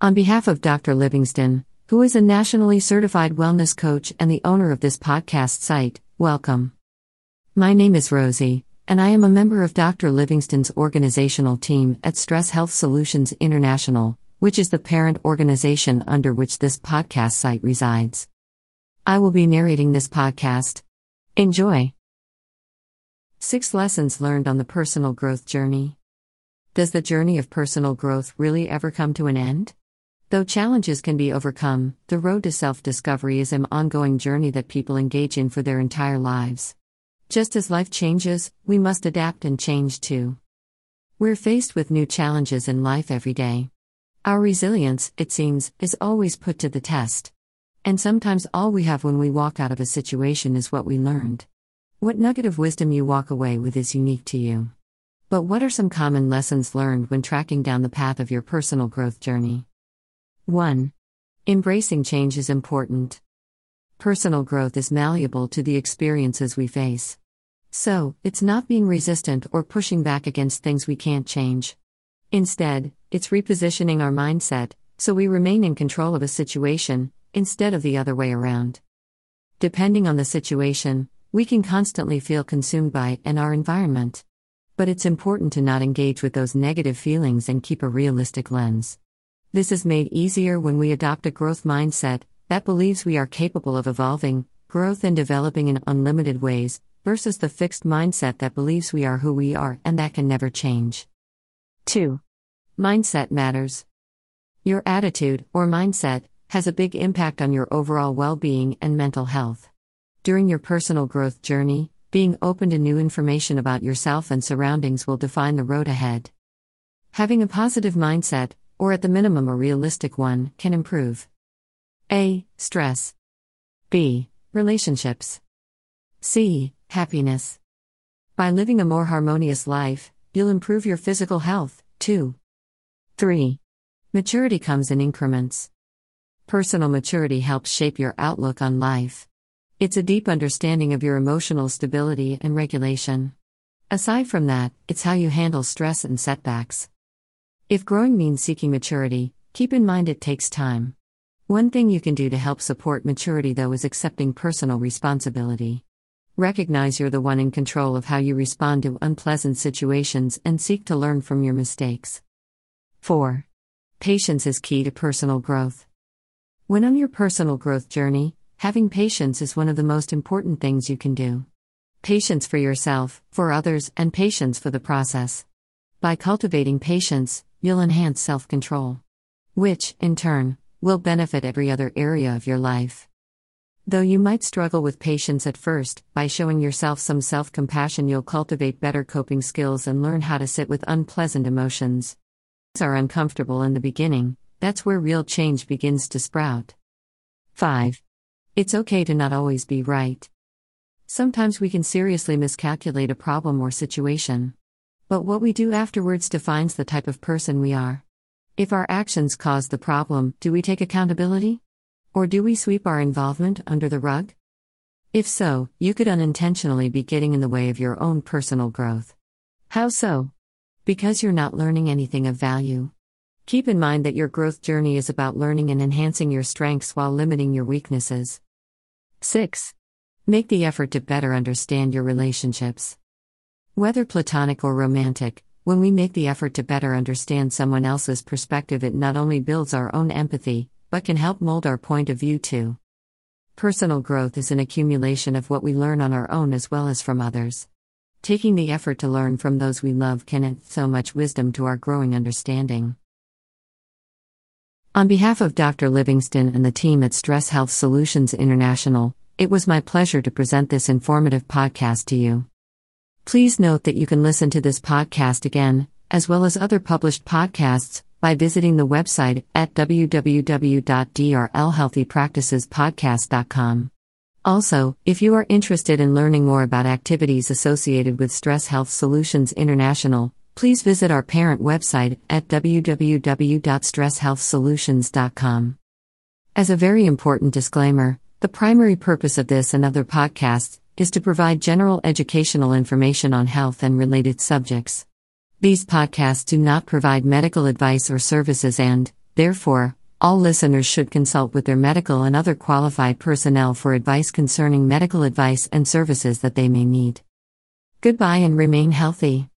On behalf of Dr. Livingston, who is a nationally certified wellness coach and the owner of this podcast site, welcome. My name is Rosie, and I am a member of Dr. Livingston's organizational team at Stress Health Solutions International, which is the parent organization under which this podcast site resides. I will be narrating this podcast. Enjoy. Six lessons learned on the personal growth journey. Does the journey of personal growth really ever come to an end? Though challenges can be overcome, the road to self discovery is an ongoing journey that people engage in for their entire lives. Just as life changes, we must adapt and change too. We're faced with new challenges in life every day. Our resilience, it seems, is always put to the test. And sometimes all we have when we walk out of a situation is what we learned. What nugget of wisdom you walk away with is unique to you. But what are some common lessons learned when tracking down the path of your personal growth journey? 1. Embracing change is important. Personal growth is malleable to the experiences we face. So, it's not being resistant or pushing back against things we can't change. Instead, it's repositioning our mindset so we remain in control of a situation instead of the other way around. Depending on the situation, we can constantly feel consumed by it and our environment. But it's important to not engage with those negative feelings and keep a realistic lens. This is made easier when we adopt a growth mindset that believes we are capable of evolving, growth, and developing in unlimited ways, versus the fixed mindset that believes we are who we are and that can never change. 2. Mindset matters. Your attitude, or mindset, has a big impact on your overall well being and mental health. During your personal growth journey, being open to new information about yourself and surroundings will define the road ahead. Having a positive mindset, or at the minimum a realistic one, can improve. A. Stress. B. Relationships. C. Happiness. By living a more harmonious life, you'll improve your physical health, too. 3. Maturity comes in increments. Personal maturity helps shape your outlook on life. It's a deep understanding of your emotional stability and regulation. Aside from that, it's how you handle stress and setbacks. If growing means seeking maturity, keep in mind it takes time. One thing you can do to help support maturity, though, is accepting personal responsibility. Recognize you're the one in control of how you respond to unpleasant situations and seek to learn from your mistakes. 4. Patience is key to personal growth. When on your personal growth journey, having patience is one of the most important things you can do. Patience for yourself, for others, and patience for the process. By cultivating patience, you'll enhance self control. Which, in turn, will benefit every other area of your life. Though you might struggle with patience at first, by showing yourself some self compassion, you'll cultivate better coping skills and learn how to sit with unpleasant emotions. Are uncomfortable in the beginning, that's where real change begins to sprout. 5. It's okay to not always be right. Sometimes we can seriously miscalculate a problem or situation. But what we do afterwards defines the type of person we are. If our actions cause the problem, do we take accountability? Or do we sweep our involvement under the rug? If so, you could unintentionally be getting in the way of your own personal growth. How so? Because you're not learning anything of value. Keep in mind that your growth journey is about learning and enhancing your strengths while limiting your weaknesses. 6. Make the effort to better understand your relationships. Whether platonic or romantic, when we make the effort to better understand someone else's perspective, it not only builds our own empathy, but can help mold our point of view too. Personal growth is an accumulation of what we learn on our own as well as from others. Taking the effort to learn from those we love can add so much wisdom to our growing understanding. On behalf of Dr. Livingston and the team at Stress Health Solutions International, it was my pleasure to present this informative podcast to you. Please note that you can listen to this podcast again, as well as other published podcasts, by visiting the website at www.drlhealthypracticespodcast.com. Also, if you are interested in learning more about activities associated with Stress Health Solutions International, please visit our parent website at www.stresshealthsolutions.com. As a very important disclaimer, the primary purpose of this and other podcasts is to provide general educational information on health and related subjects. These podcasts do not provide medical advice or services and, Therefore, all listeners should consult with their medical and other qualified personnel for advice concerning medical advice and services that they may need. Goodbye and remain healthy.